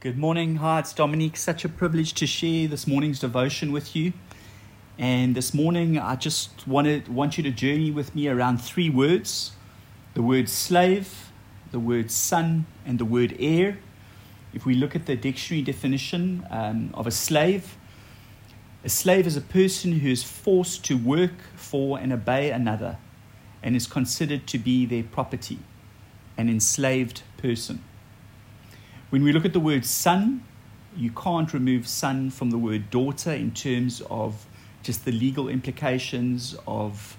Good morning. Hi, it's Dominique. Such a privilege to share this morning's devotion with you. And this morning, I just wanted, want you to journey with me around three words the word slave, the word son, and the word heir. If we look at the dictionary definition um, of a slave, a slave is a person who is forced to work for and obey another and is considered to be their property, an enslaved person. When we look at the word son, you can't remove son from the word daughter in terms of just the legal implications of,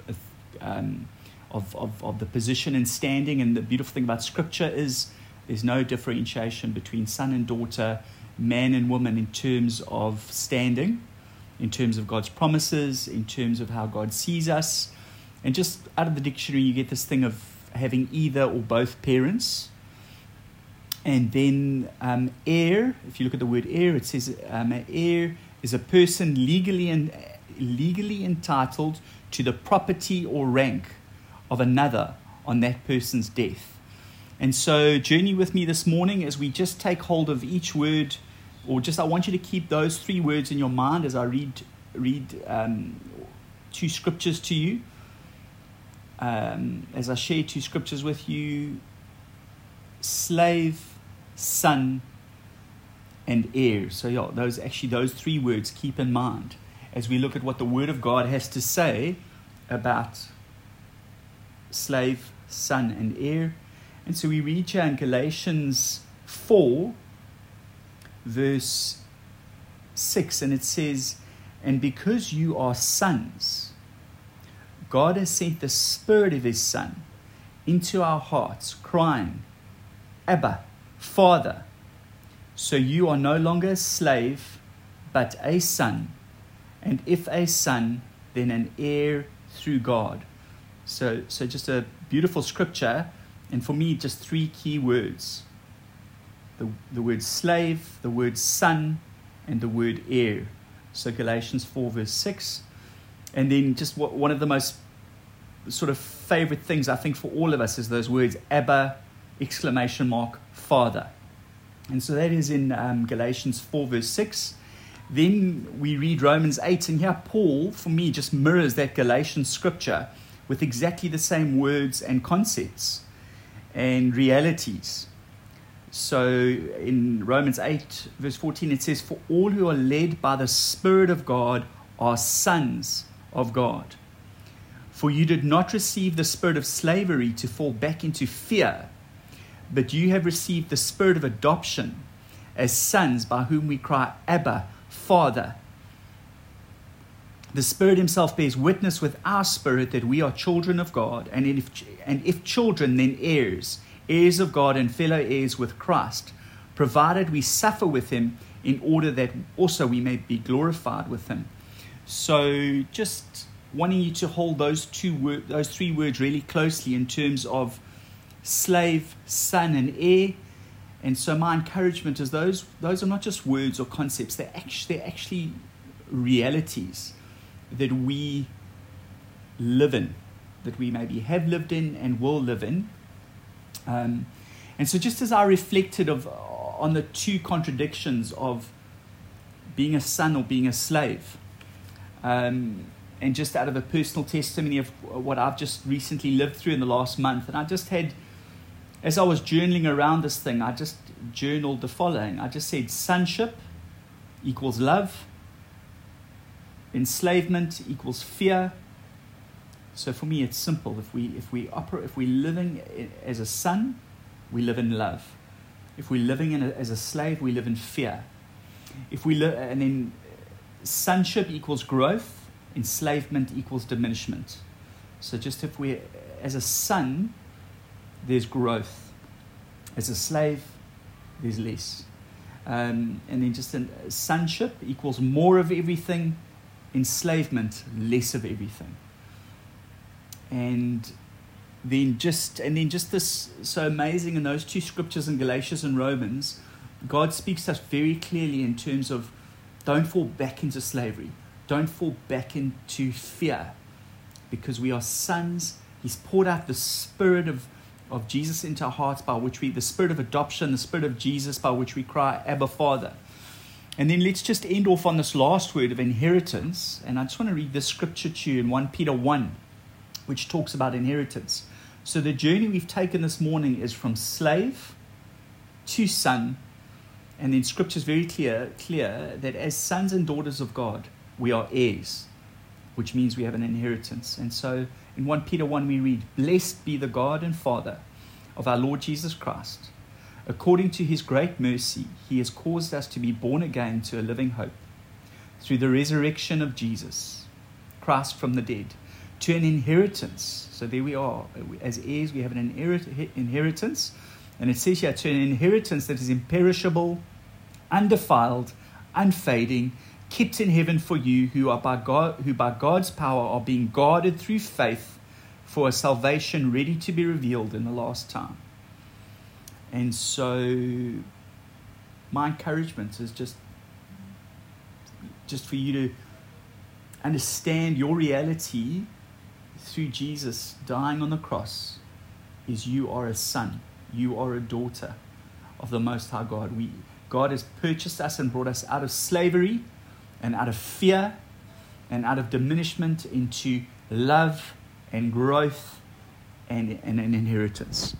um, of, of, of, the position and standing. And the beautiful thing about scripture is there's no differentiation between son and daughter, man and woman in terms of standing, in terms of God's promises, in terms of how God sees us. And just out of the dictionary, you get this thing of having either or both parents. And then um, heir, if you look at the word heir, it says um, heir is a person legally and legally entitled to the property or rank of another on that person's death. And so, journey with me this morning as we just take hold of each word, or just I want you to keep those three words in your mind as I read read um, two scriptures to you. Um, as I share two scriptures with you, slave son, and heir. So, yeah, those actually those three words keep in mind as we look at what the Word of God has to say about slave, son, and heir. And so we read here in Galatians 4, verse 6, and it says, And because you are sons, God has sent the Spirit of His Son into our hearts, crying, Abba, Father. So you are no longer a slave, but a son. And if a son, then an heir through God. So, so just a beautiful scripture. And for me, just three key words the, the word slave, the word son, and the word heir. So Galatians 4, verse 6. And then just one of the most sort of favorite things I think for all of us is those words Abba, exclamation mark, Father. And so that is in um, Galatians 4, verse 6. Then we read Romans 8, and here Paul, for me, just mirrors that Galatian scripture with exactly the same words and concepts and realities. So in Romans 8, verse 14, it says, For all who are led by the Spirit of God are sons of God. For you did not receive the spirit of slavery to fall back into fear but you have received the spirit of adoption as sons by whom we cry, Abba, Father. The Spirit Himself bears witness with our spirit that we are children of God, and if, and if children, then heirs, heirs of God and fellow heirs with Christ, provided we suffer with Him in order that also we may be glorified with Him. So, just wanting you to hold those two wor- those three words really closely in terms of slave, son, and heir. And so my encouragement is those those are not just words or concepts, they're actually, they're actually realities that we live in, that we maybe have lived in and will live in. Um, and so just as I reflected of on the two contradictions of being a son or being a slave, um, and just out of a personal testimony of what I've just recently lived through in the last month, and I just had as I was journaling around this thing, I just journaled the following. I just said sonship equals love, enslavement equals fear. So for me, it's simple. If we if we operate, if we're living as a son, we live in love. If we're living a, as a slave, we live in fear. If we and then sonship equals growth, enslavement equals diminishment. So just if we, as a son, there's growth. As a slave, there's less. Um, and then just in, sonship equals more of everything, enslavement, less of everything. And then just and then just this so amazing in those two scriptures in Galatians and Romans, God speaks to us very clearly in terms of don't fall back into slavery. Don't fall back into fear. Because we are sons. He's poured out the spirit of of Jesus into our hearts by which we, the spirit of adoption, the spirit of Jesus by which we cry, Abba, Father. And then let's just end off on this last word of inheritance. And I just want to read this scripture to you in 1 Peter 1, which talks about inheritance. So the journey we've taken this morning is from slave to son. And then scripture is very clear, clear that as sons and daughters of God, we are heirs, which means we have an inheritance. And so in 1 Peter 1, we read, Blessed be the God and Father of our Lord Jesus Christ. According to his great mercy, he has caused us to be born again to a living hope through the resurrection of Jesus, Christ from the dead, to an inheritance. So there we are. As heirs, we have an inheritance. And it says here, to an inheritance that is imperishable, undefiled, unfading, kept in heaven for you who are by God who by God's power are being guarded through faith for a salvation ready to be revealed in the last time. And so my encouragement is just just for you to understand your reality through Jesus dying on the cross is you are a son, you are a daughter of the most high God. We God has purchased us and brought us out of slavery and out of fear and out of diminishment into love and growth and, and an inheritance.